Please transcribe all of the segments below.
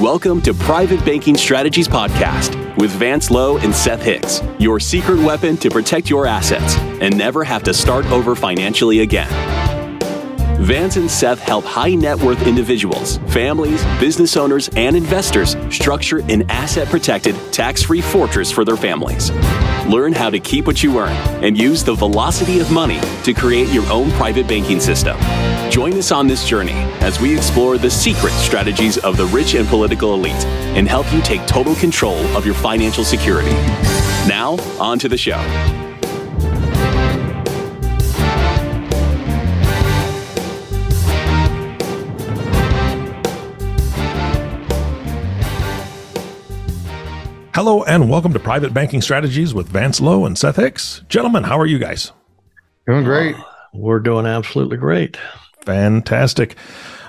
Welcome to Private Banking Strategies Podcast with Vance Lowe and Seth Hicks, your secret weapon to protect your assets and never have to start over financially again. Vance and Seth help high net worth individuals, families, business owners, and investors structure an asset protected, tax free fortress for their families. Learn how to keep what you earn and use the velocity of money to create your own private banking system. Join us on this journey as we explore the secret strategies of the rich and political elite and help you take total control of your financial security. Now, on to the show. Hello and welcome to Private Banking Strategies with Vance Lowe and Seth Hicks. Gentlemen, how are you guys? Doing great. We're doing absolutely great. Fantastic.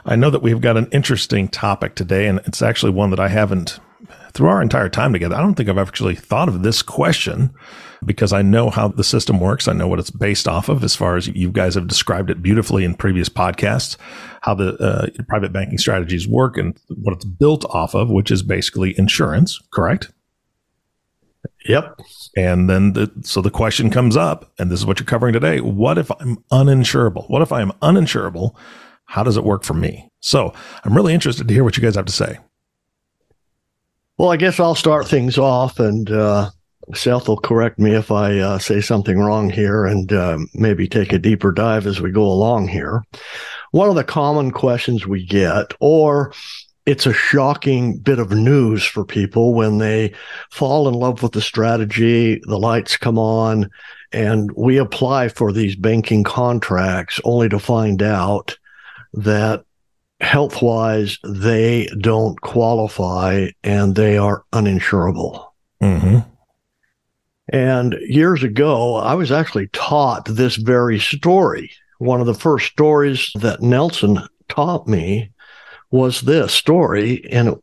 I know that we've got an interesting topic today, and it's actually one that I haven't, through our entire time together, I don't think I've actually thought of this question because I know how the system works. I know what it's based off of as far as you guys have described it beautifully in previous podcasts, how the uh, private banking strategies work and what it's built off of, which is basically insurance, correct? Yep. And then the, so the question comes up, and this is what you're covering today. What if I'm uninsurable? What if I am uninsurable? How does it work for me? So I'm really interested to hear what you guys have to say. Well, I guess I'll start things off, and uh, Seth will correct me if I uh, say something wrong here, and uh, maybe take a deeper dive as we go along here. One of the common questions we get, or it's a shocking bit of news for people when they fall in love with the strategy, the lights come on, and we apply for these banking contracts only to find out that health wise, they don't qualify and they are uninsurable. Mm-hmm. And years ago, I was actually taught this very story. One of the first stories that Nelson taught me was this story, and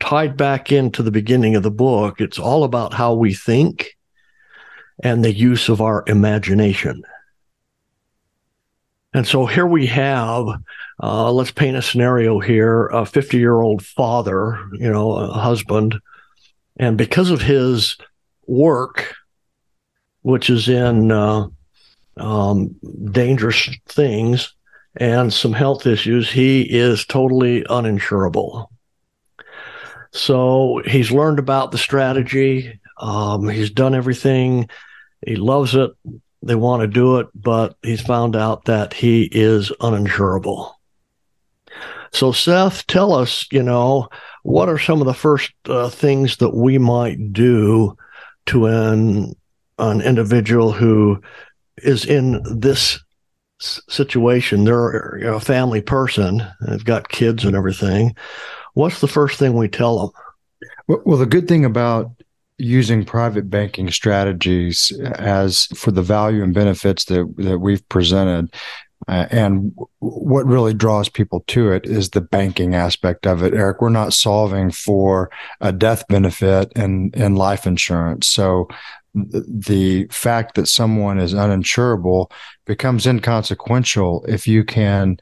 tied back into the beginning of the book. It's all about how we think and the use of our imagination. And so here we have, uh, let's paint a scenario here a 50 year old father, you know, a husband, and because of his work, which is in uh, um, dangerous things, and some health issues, he is totally uninsurable. So he's learned about the strategy. Um, he's done everything. He loves it. They want to do it, but he's found out that he is uninsurable. So, Seth, tell us, you know, what are some of the first uh, things that we might do to an an individual who is in this situation, they're a family person, they've got kids and everything. What's the first thing we tell them? Well, the good thing about using private banking strategies as for the value and benefits that that we've presented uh, and what really draws people to it is the banking aspect of it. Eric, we're not solving for a death benefit and in, in life insurance. So the fact that someone is uninsurable becomes inconsequential if you can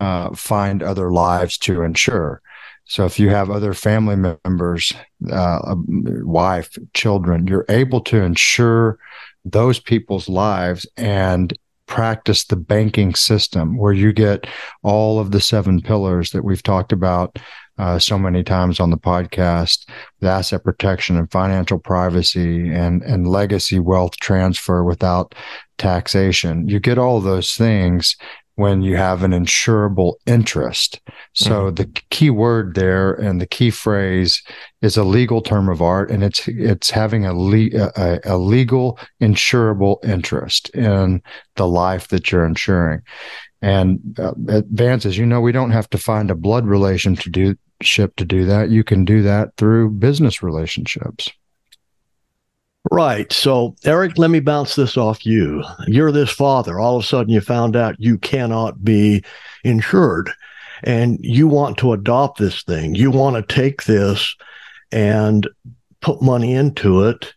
uh, find other lives to insure. So if you have other family members, uh, wife, children, you're able to insure those people's lives and practice the banking system where you get all of the seven pillars that we've talked about uh, so many times on the podcast with asset protection and financial privacy and, and legacy wealth transfer without taxation. You get all those things when you have an insurable interest. So mm-hmm. the key word there and the key phrase is a legal term of art, and it's it's having a, le- a, a legal insurable interest in the life that you're insuring. And uh, Vance, as you know, we don't have to find a blood relation to do ship to do that. You can do that through business relationships. Right. So, Eric, let me bounce this off you. You're this father. All of a sudden, you found out you cannot be insured and you want to adopt this thing. You want to take this and put money into it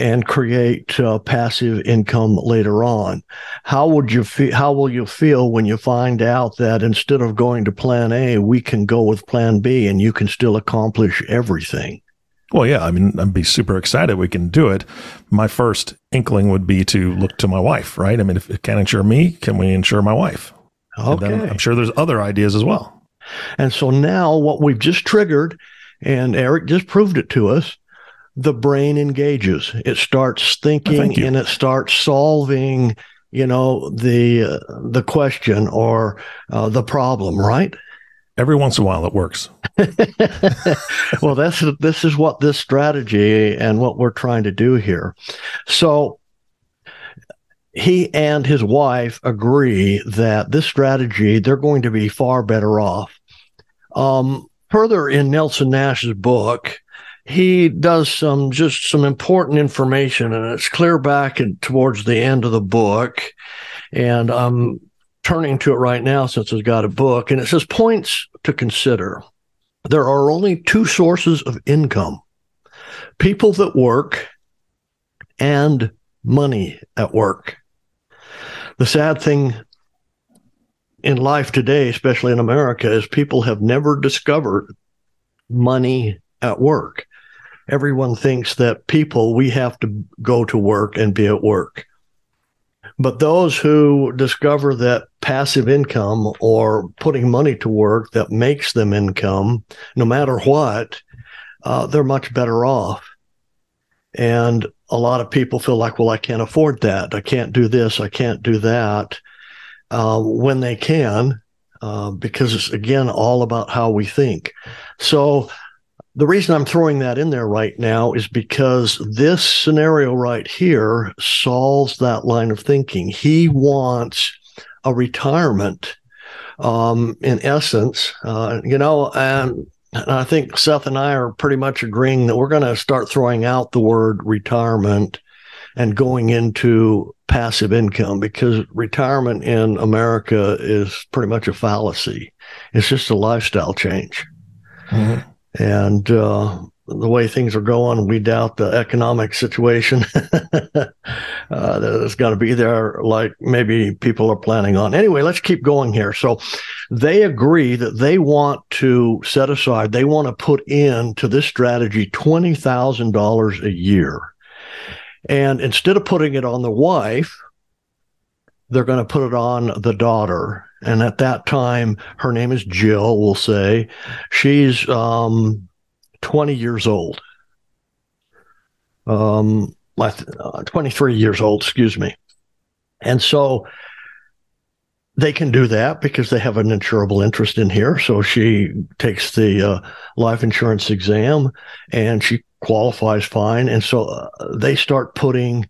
and create uh, passive income later on. How would you feel? How will you feel when you find out that instead of going to plan A, we can go with plan B and you can still accomplish everything? Well, yeah, I mean, I'd be super excited we can do it. My first inkling would be to look to my wife, right? I mean, if it can't insure me, can we insure my wife? Okay. I'm sure there's other ideas as well. And so now what we've just triggered, and Eric just proved it to us, the brain engages. It starts thinking and it starts solving, you know, the uh, the question or uh, the problem, right? Every once in a while, it works. well, that's this is what this strategy and what we're trying to do here. So he and his wife agree that this strategy they're going to be far better off. Um, further in Nelson Nash's book, he does some just some important information, and it's clear back and towards the end of the book. And I'm turning to it right now since I've got a book, and it says points to consider. There are only two sources of income people that work and money at work. The sad thing in life today, especially in America, is people have never discovered money at work. Everyone thinks that people, we have to go to work and be at work. But those who discover that passive income or putting money to work that makes them income, no matter what, uh, they're much better off. And a lot of people feel like, well, I can't afford that. I can't do this. I can't do that. Uh, when they can, uh, because it's again all about how we think. So the reason I'm throwing that in there right now is because this scenario right here solves that line of thinking. He wants a retirement, um, in essence, uh, you know, and, I think Seth and I are pretty much agreeing that we're going to start throwing out the word retirement and going into passive income because retirement in America is pretty much a fallacy. It's just a lifestyle change. Mm-hmm and uh, the way things are going, we doubt the economic situation uh, that's going to be there like maybe people are planning on. Anyway, let's keep going here. So they agree that they want to set aside, they want to put into this strategy $20,000 a year. And instead of putting it on the wife, they're going to put it on the daughter and at that time, her name is Jill, we'll say. She's um, 20 years old. Um, uh, 23 years old, excuse me. And so they can do that because they have an insurable interest in here. So she takes the uh, life insurance exam and she qualifies fine. And so uh, they start putting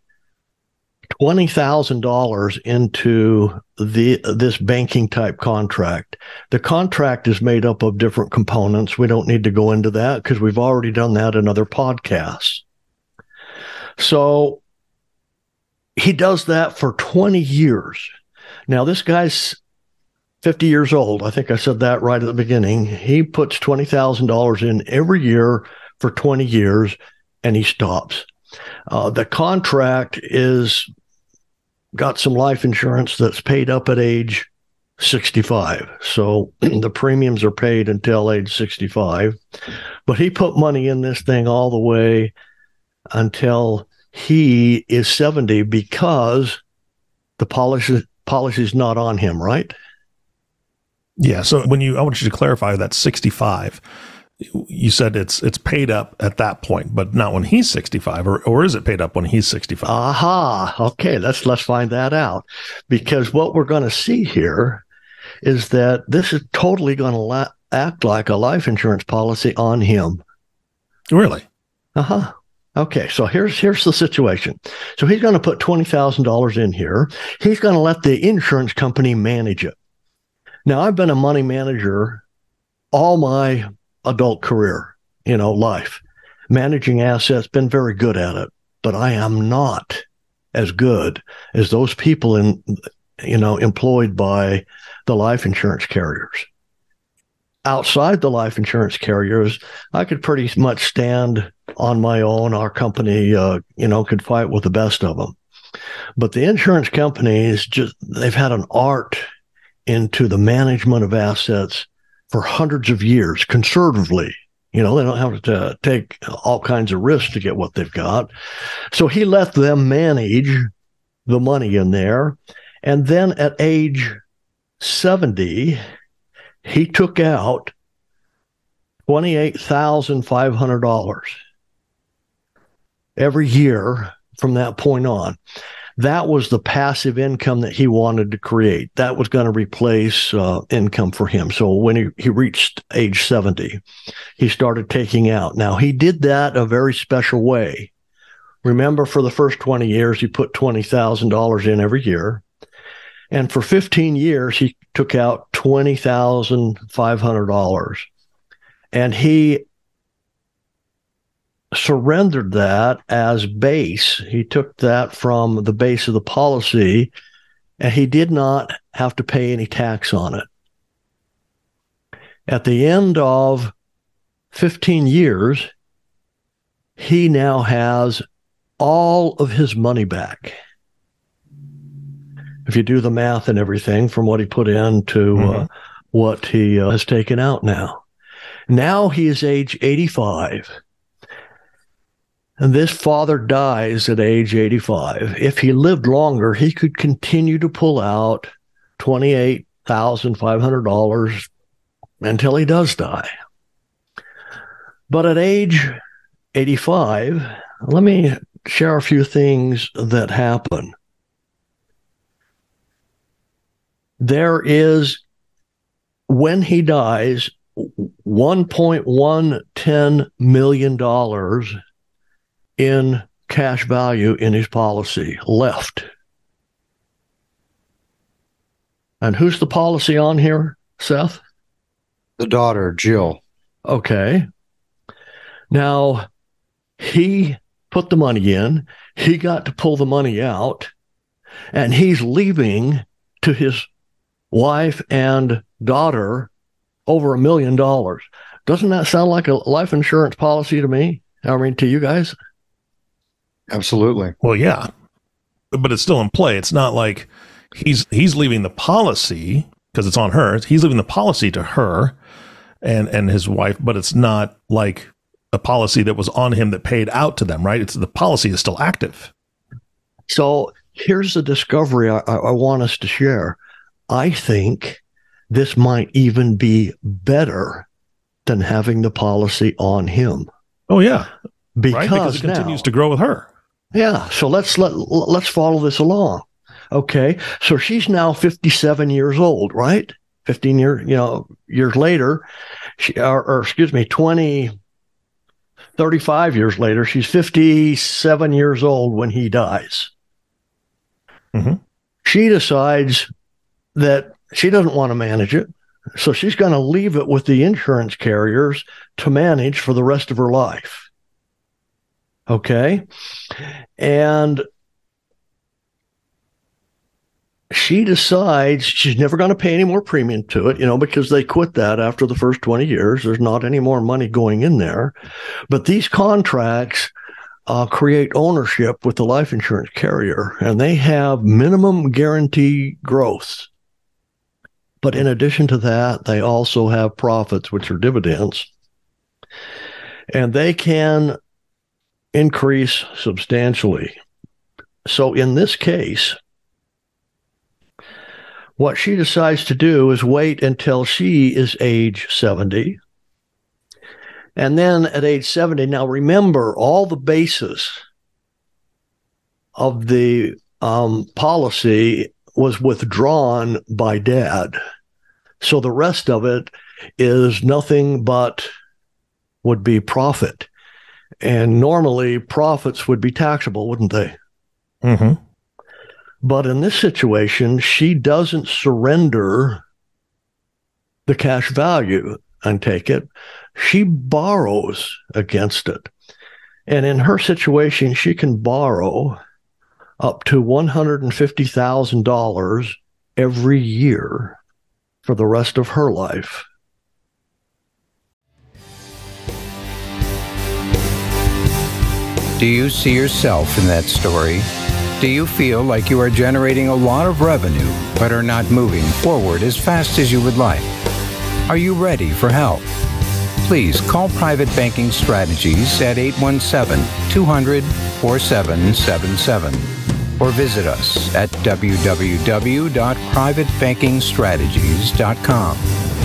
twenty thousand dollars into the this banking type contract. The contract is made up of different components. We don't need to go into that because we've already done that in other podcasts. So he does that for 20 years. Now this guy's 50 years old. I think I said that right at the beginning. He puts $20,000 in every year for 20 years and he stops. Uh, the contract is got some life insurance that's paid up at age 65. So the premiums are paid until age 65. But he put money in this thing all the way until he is 70 because the policy policy is not on him, right? Yeah. So when you, I want you to clarify that 65 you said it's it's paid up at that point, but not when he's 65, or, or is it paid up when he's 65? Aha. Okay, let's let's find that out. Because what we're going to see here is that this is totally going to la- act like a life insurance policy on him. Really? Uh-huh. Okay, so here's here's the situation. So he's going to put twenty thousand dollars in here. He's going to let the insurance company manage it. Now I've been a money manager all my adult career, you know, life. Managing assets, been very good at it, but I am not as good as those people in, you know, employed by the life insurance carriers. outside the life insurance carriers, I could pretty much stand on my own. Our company, uh, you know, could fight with the best of them. But the insurance companies just, they've had an art into the management of assets for hundreds of years, conservatively. You know, they don't have to take all kinds of risks to get what they've got. So he let them manage the money in there. And then at age 70, he took out $28,500 every year from that point on. That was the passive income that he wanted to create. That was going to replace uh, income for him. So when he, he reached age 70, he started taking out. Now, he did that a very special way. Remember, for the first 20 years, he put $20,000 in every year. And for 15 years, he took out $20,500. And he surrendered that as base. He took that from the base of the policy and he did not have to pay any tax on it. At the end of 15 years, he now has all of his money back. If you do the math and everything from what he put in to uh, mm-hmm. uh, what he uh, has taken out now. Now he is age 85 and this father dies at age 85. If he lived longer, he could continue to pull out $28,500 until he does die. But at age 85, let me share a few things that happen. There is, when he dies, $1.110 million in cash value in his policy left. And who's the policy on here, Seth? The daughter, Jill. Okay. Now, he put the money in, he got to pull the money out, and he's leaving to his wife and daughter over a million dollars. Doesn't that sound like a life insurance policy to me? I mean, to you guys? Absolutely. Well, yeah, but it's still in play. It's not like he's he's leaving the policy because it's on her. He's leaving the policy to her and and his wife, but it's not like a policy that was on him that paid out to them, right? It's the policy is still active. So here's the discovery I, I want us to share. I think this might even be better than having the policy on him. Oh yeah, because, right? because it continues to grow with her. Yeah. So let's let let's follow this along. Okay. So she's now 57 years old, right? 15 years, you know, years later, she, or, or excuse me, 20, 35 years later, she's 57 years old when he dies. Mm-hmm. She decides that she doesn't want to manage it. So she's going to leave it with the insurance carriers to manage for the rest of her life. Okay. And she decides she's never going to pay any more premium to it, you know, because they quit that after the first 20 years. There's not any more money going in there. But these contracts uh, create ownership with the life insurance carrier, and they have minimum guarantee growth. But in addition to that, they also have profits, which are dividends. And they can increase substantially. So in this case, what she decides to do is wait until she is age 70. And then at age 70, now remember all the basis of the um, policy was withdrawn by dad. So the rest of it is nothing but would be profit. And normally profits would be taxable, wouldn't they? Mm-hmm. But in this situation, she doesn't surrender the cash value and take it. She borrows against it. And in her situation, she can borrow up to $150,000 every year for the rest of her life. Do you see yourself in that story? Do you feel like you are generating a lot of revenue but are not moving forward as fast as you would like? Are you ready for help? Please call Private Banking Strategies at 817 200 4777 or visit us at www.privatebankingstrategies.com.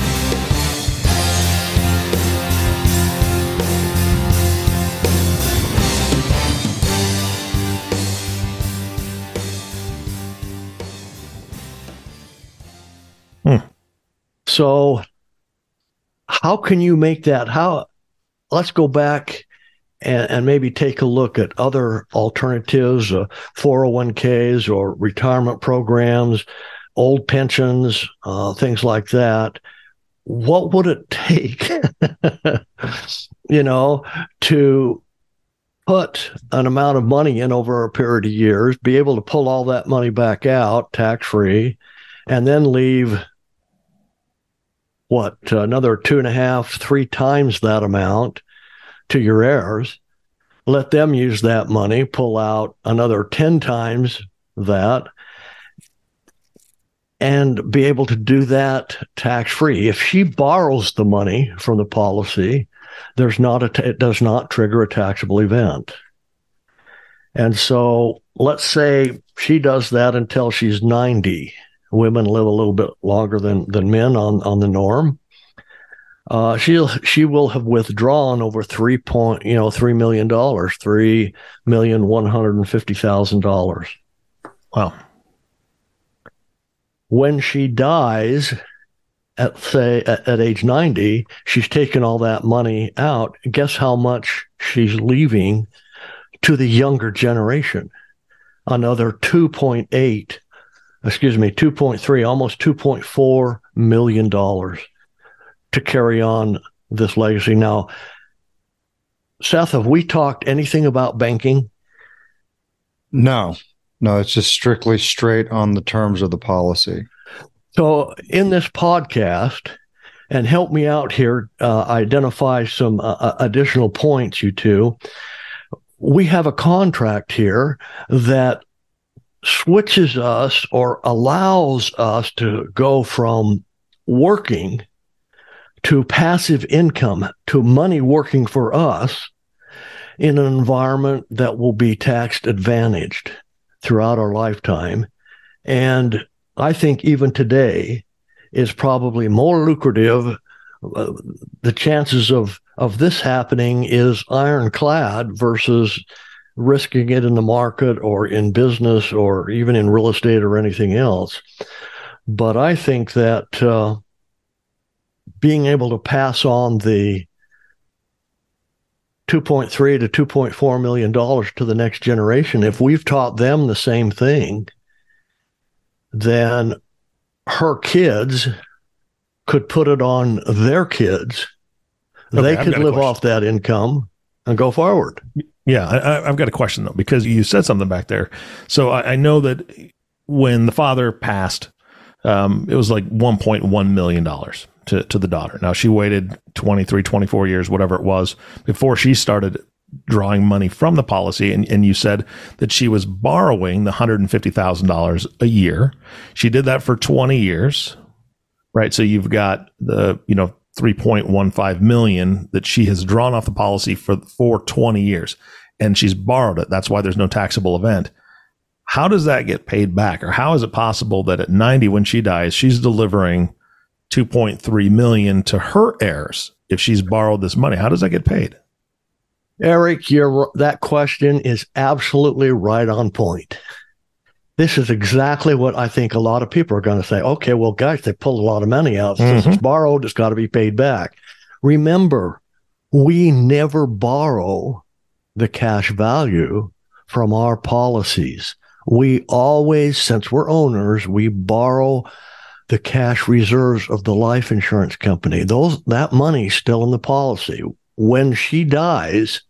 So, how can you make that? How? Let's go back and, and maybe take a look at other alternatives, uh, 401ks or retirement programs, old pensions, uh, things like that. What would it take, you know, to put an amount of money in over a period of years, be able to pull all that money back out tax free, and then leave what another two and a half, three times that amount to your heirs. Let them use that money, pull out another 10 times that, and be able to do that tax free. If she borrows the money from the policy, there's not a, it does not trigger a taxable event. And so let's say she does that until she's 90 women live a little bit longer than than men on on the norm. Uh, she'll she will have withdrawn over three point you know three million dollars, three million one hundred and fifty thousand dollars. Wow. When she dies, at say at, at age ninety, she's taken all that money out. Guess how much she's leaving to the younger generation? Another two point eight excuse me, 2.3, almost 2.4 million dollars to carry on this legacy. Now, Seth, have we talked anything about banking? No, no, it's just strictly straight on the terms of the policy. So, in this podcast, and help me out here, uh, identify some uh, uh additional points, you two. We have a contract here that switches us or allows us to go from working to passive income to money working for us in an environment that will be taxed advantaged throughout our lifetime. And I think even today is probably more lucrative. The chances of, of this happening is ironclad versus risking it in the market or in business or even in real estate or anything else. But I think that uh, being able to pass on the 2.3 to 2.4 million dollars to the next generation, if we've taught them the same thing, then her kids could put it on their kids. Okay, they could live off that income and go forward. Yeah, I, have got a question though because you said something back there. So I, I know that when the father passed, um, it was like 1.1 million dollars to to the daughter. Now she waited 23, 24 years, whatever it was, before she started drawing money from the policy. And, and you said that she was borrowing the $150,000 a year. She did that for 20 years, right? So you've got the, you know, 3.15 million that she has drawn off the policy for for 20 years. And she's borrowed it. That's why there's no taxable event. How does that get paid back? Or how is it possible that at 90 when she dies she's delivering 2.3 million to her heirs if she's borrowed this money? How does that get paid? Eric your that question is absolutely right on point this is exactly what I think a lot of people are going to say. Okay, well, guys, they pulled a lot of money out. Since mm-hmm. it's borrowed, it's got to be paid back. Remember, we never borrow the cash value from our policies. We always, since we're owners, we borrow the cash reserves of the life insurance company. Those that money's still in the policy. When she dies,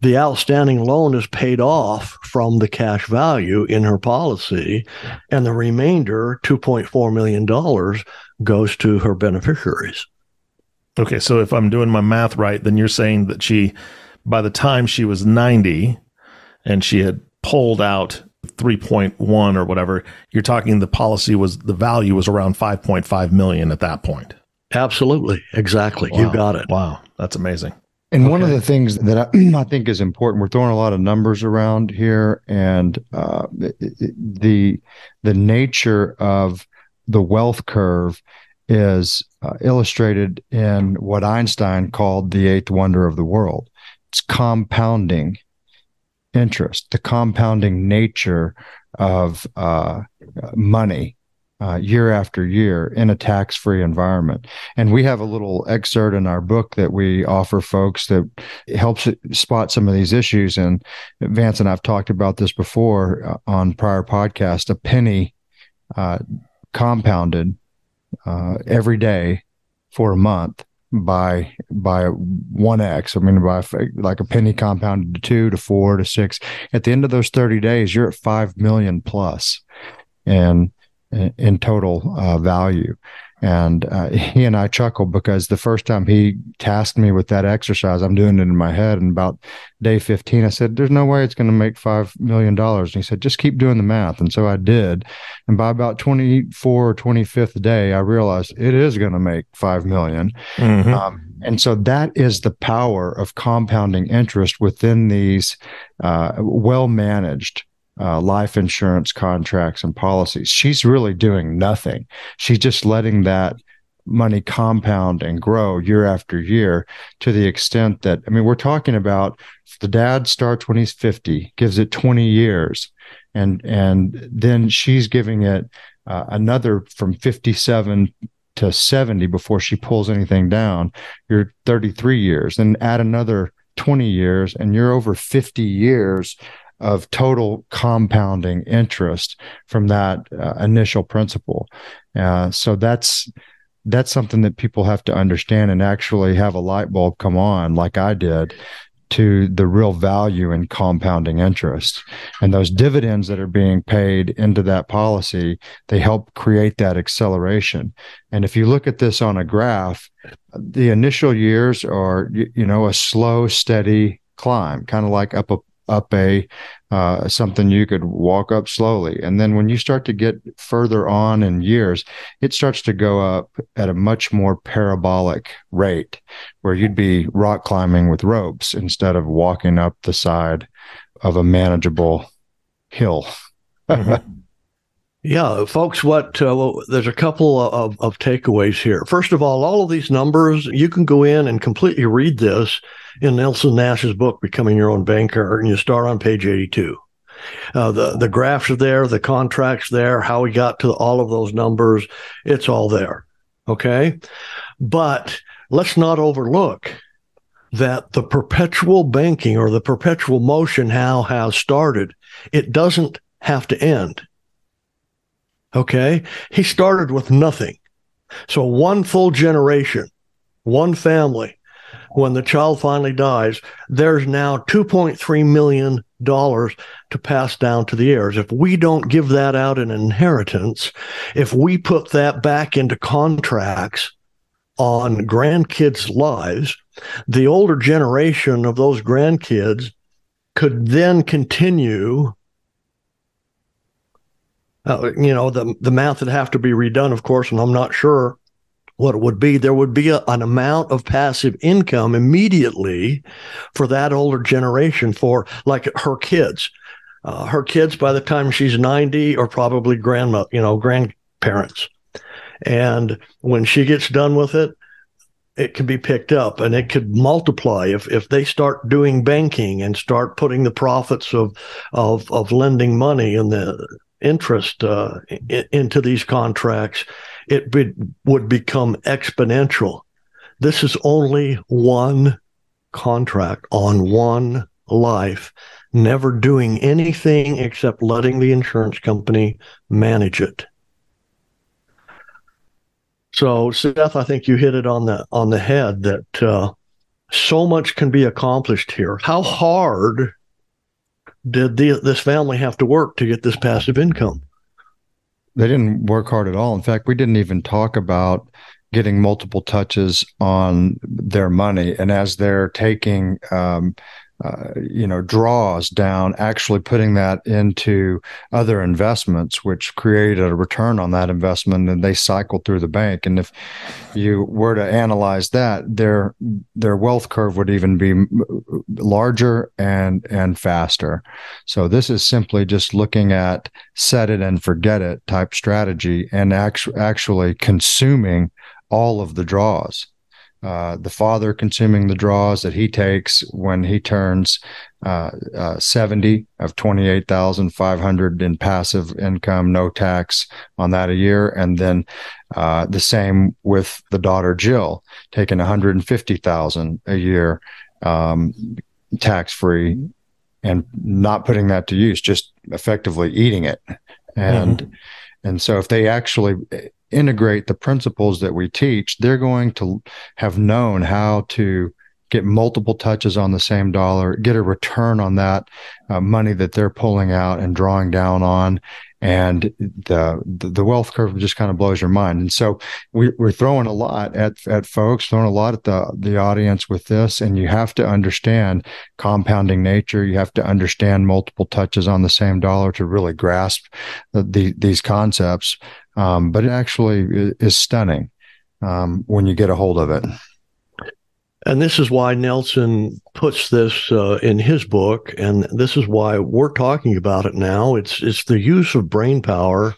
the outstanding loan is paid off from the cash value in her policy, and the remainder, $2.4 million, goes to her beneficiaries. Okay, so if I'm doing my math right, then you're saying that she by the time she was 90 and she had pulled out 3.1 or whatever, you're talking the policy was the value was around 5.5 million at that point. Absolutely. Exactly. Wow. You got it. Wow. That's amazing. And one of the things that I, I, think is important, we're throwing a lot of numbers around here, and uh, the the nature of the wealth curve is uh, illustrated in what Einstein called the eighth wonder of the world. It's compounding interest, the compounding nature of uh, money uh, year after year in a tax free environment. And we have a little excerpt in our book that we offer folks that helps spot some of these issues. And Vance and I've talked about this before uh, on prior podcasts a penny uh, compounded uh, every day for a month by by one x. I mean, by like a penny compounded to two to four to six. At the end of those thirty days, you're at five million plus, and in total uh, value. And uh, he and I chuckled because the first time he tasked me with that exercise, I'm doing it in my head. And about day 15, I said, There's no way it's going to make $5 million. And he said, Just keep doing the math. And so I did. And by about 24 or 25th day, I realized it is going to make 5 million. Mm-hmm. Um, and so that is the power of compounding interest within these uh, well managed uh, life insurance contracts and policies. She's really doing nothing. She's just letting that money compound and grow year after year to the extent that, I mean, we're talking about the dad starts when he's 50, gives it 20 years. And, and then she's giving it uh, another from 57 to 70 before she pulls anything down. You're 33 years, then add another 20 years, and you're over 50 years of total compounding interest from that uh, initial principal. Uh, so that's that's something that people have to understand and actually have a light bulb come on, like I did, to the real value in compounding interest. And those dividends that are being paid into that policy, they help create that acceleration. And if you look at this on a graph, the initial years are, you know, a slow, steady climb, kind of like up a up a uh, something you could walk up slowly. And then when you start to get further on in years, it starts to go up at a much more parabolic rate, where you'd be rock climbing with ropes instead of walking up the side of a manageable hill. mm-hmm. Yeah, folks, what uh, there's a couple of, of takeaways here. First of all, all of these numbers, you can go in and completely read this in Nelson Nash's book, Becoming Your Own Banker, and you start on page 82. Uh, the the graphs are there, the contracts there, how we got to all of those numbers, it's all there. Okay, but let's not overlook that the perpetual banking or the perpetual motion how has started. It doesn't have to end Okay. He started with nothing. So one full generation, one family, when the child finally dies, there's now $2.3 million to pass down to the heirs. If we don't give that out in inheritance, if we put that back into contracts on grandkids' lives, the older generation of those grandkids could then continue uh, you know, the the math would have to be redone, of course, and I'm not sure what it would be. There would be a, an amount of passive income immediately for that older generation, for like her kids. Uh, her kids, by the time she's 90, are probably grandma, you know, grandparents. And when she gets done with it, it could be picked up and it could multiply if if they start doing banking and start putting the profits of of of lending money in the interest uh, in, into these contracts, it be, would become exponential. This is only one contract on one life, never doing anything except letting the insurance company manage it. So, Seth, I think you hit it on the on the head that uh, so much can be accomplished here. How hard did the, this family have to work to get this passive income? They didn't work hard at all. In fact, we didn't even talk about getting multiple touches on their money. And as they're taking, um, uh, you know, draws down, actually putting that into other investments, which create a return on that investment, and they cycle through the bank. And if you were to analyze that, their their wealth curve would even be larger and and faster. So this is simply just looking at set it and forget it type strategy, and actu- actually consuming all of the draws. Uh, the father consuming the draws that he takes when he turns uh, uh, 70 of 28,500 in passive income, no tax on that a year. And then uh, the same with the daughter, Jill, taking 150,000 a year um, tax free and not putting that to use, just effectively eating it. And, mm-hmm. and so if they actually integrate the principles that we teach, they're going to have known how to get multiple touches on the same dollar, get a return on that uh, money that they're pulling out and drawing down on. And the, the wealth curve just kind of blows your mind. And so we, are throwing a lot at, at folks, throwing a lot at the, the audience with this. And you have to understand compounding nature. You have to understand multiple touches on the same dollar to really grasp the, the, these concepts. Um, but it actually is stunning um, when you get a hold of it. And this is why Nelson puts this uh, in his book, and this is why we're talking about it now. It's it's the use of brain power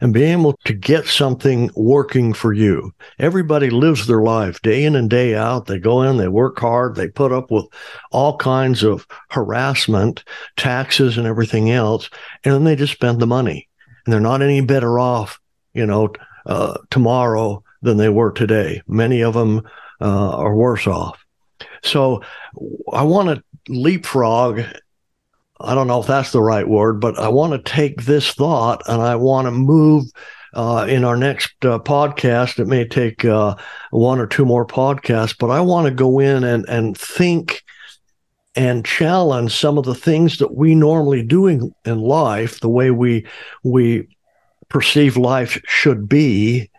and being able to get something working for you. Everybody lives their life day in and day out. They go in, they work hard, they put up with all kinds of harassment, taxes, and everything else, and then they just spend the money, and they're not any better off you know, uh, tomorrow than they were today. Many of them uh, are worse off. So I want to leapfrog. I don't know if that's the right word, but I want to take this thought and I want to move uh, in our next uh, podcast. It may take uh, one or two more podcasts, but I want to go in and, and think and challenge some of the things that we normally do in, in life, the way we we perceived life should be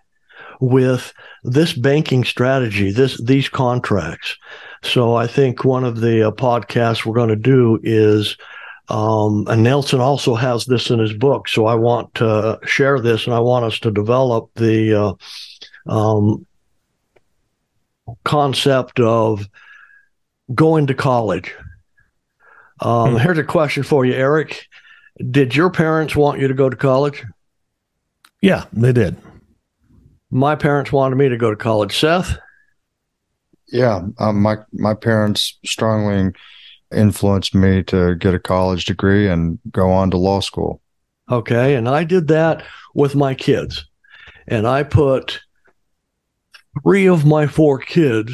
with this banking strategy, this these contracts. So I think one of the uh, podcasts we're going to do is, um, and Nelson also has this in his book. So I want to share this, and I want us to develop the uh, um, concept of going to college. Um, hmm. Here's a question for you, Eric. Did your parents want you to go to college? Yeah, they did. My parents wanted me to go to college. Seth? Yeah, um, my my parents strongly influenced me to get a college degree and go on to law school. Okay, and I did that with my kids. And I put three of my four kids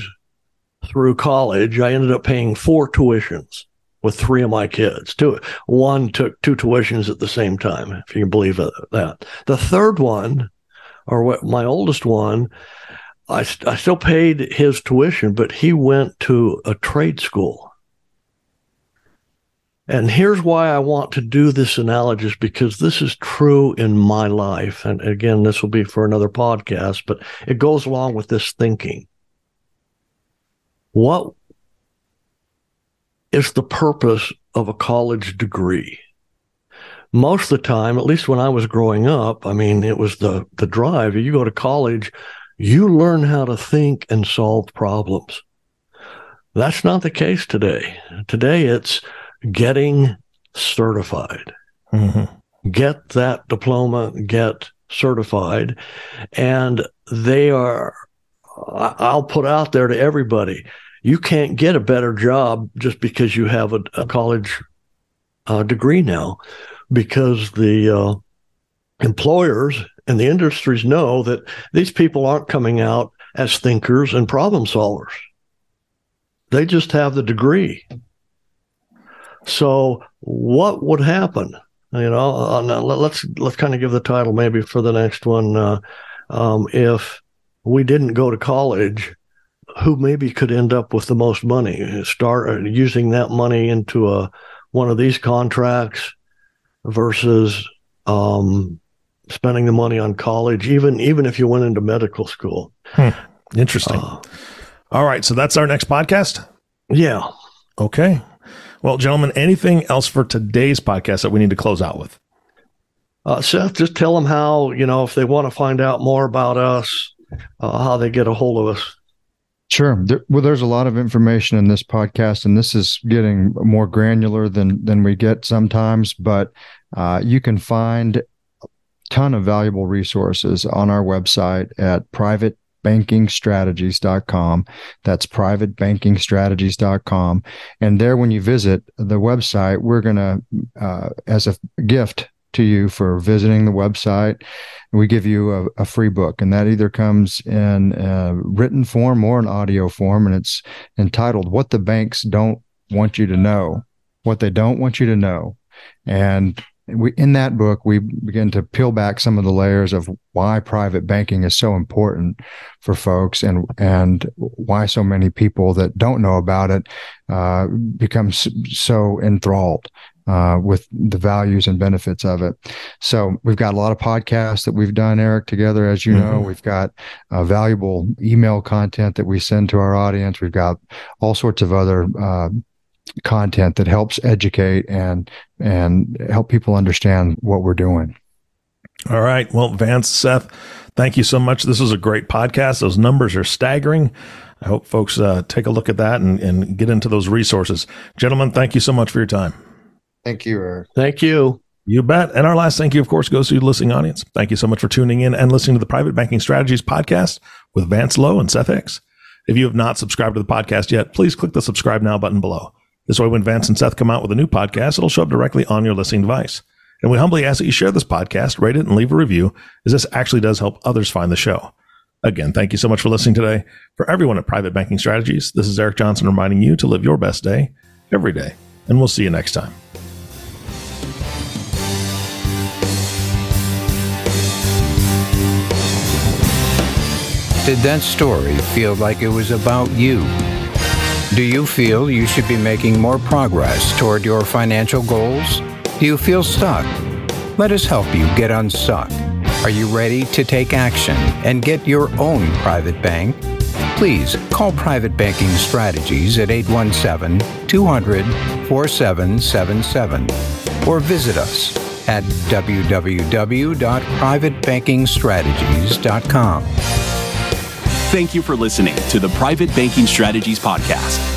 through college. I ended up paying four tuitions with three of my kids. Two, one took two tuitions at the same time, if you can believe that. The third one, or what my oldest one, I, I still paid his tuition, but he went to a trade school. And here's why I want to do this analogous because this is true in my life. And again, this will be for another podcast, but it goes along with this thinking. What is the purpose of a college degree. Most of the time, at least when I was growing up, I mean, it was the the drive. You go to college, you learn how to think and solve problems. That's not the case today. Today, it's getting certified. Mm-hmm. Get that diploma, get certified. And they are, I'll put out there to everybody you can't get a better job just because you have a, a college uh, degree now, because the uh, employers and the industries know that these people aren't coming out as thinkers and problem solvers. They just have the degree. So, what would happen? You know, uh, let's let's kind of give the title maybe for the next one. Uh, um, if we didn't go to college who maybe could end up with the most money. Start uh, using that money into a one of these contracts versus um, spending the money on college, even even if you went into medical school. Hmm. Interesting. Uh, All right, so that's our next podcast. Yeah. Okay. Well, gentlemen, anything else for today's podcast that we need to close out with? Uh, Seth, just tell them how you know if they want to find out more about us, uh, how they get a hold of us. Sure. There, well, there's a lot of information in this podcast, and this is getting more granular than than we get sometimes. But uh, you can find a ton of valuable resources on our website at privatebankingstrategies.com. That's privatebankingstrategies.com. And there, when you visit the website, we're going to, uh, as a gift to you for visiting the website. We give you a, a, free book, and that either comes in a written form or an audio form, and it's entitled What the Banks Don't Want You to Know, What They Don't Want You to Know. And we, in that book, we begin to peel back some of the layers of why private banking is so important for folks, and and why so many people that don't know about it uh, become so enthralled uh, with the values and benefits of it. So we've got a lot of podcasts that we've done, Eric, together. As you mm-hmm. know, we've got uh, valuable email content that we send to our audience. We've got all sorts of other uh, content that helps educate and and help people understand what we're doing. All right. Well, Vance, Seth, thank you so much. This was a great podcast. Those numbers are staggering. I hope folks uh, take a look at that and, and get into those resources. Gentlemen, thank you so much for your time. Thank you, Eric. Thank you. You bet. And our last thank you, of course, goes to the listening audience. Thank you so much for tuning in and listening to the Private Banking Strategies podcast with Vance Lowe and Seth Hicks. If you have not subscribed to the podcast yet, please click the subscribe now button below. This way, when Vance and Seth come out with a new podcast, it'll show up directly on your listening device. And we humbly ask that you share this podcast, rate it, and leave a review, as this actually does help others find the show. Again, thank you so much for listening today. For everyone at Private Banking Strategies, this is Eric Johnson reminding you to live your best day every day. And we'll see you next time. Did that story feel like it was about you? Do you feel you should be making more progress toward your financial goals? Do you feel stuck? Let us help you get unstuck. Are you ready to take action and get your own private bank? Please call Private Banking Strategies at 817 200 4777 or visit us at www.privatebankingstrategies.com. Thank you for listening to the Private Banking Strategies Podcast.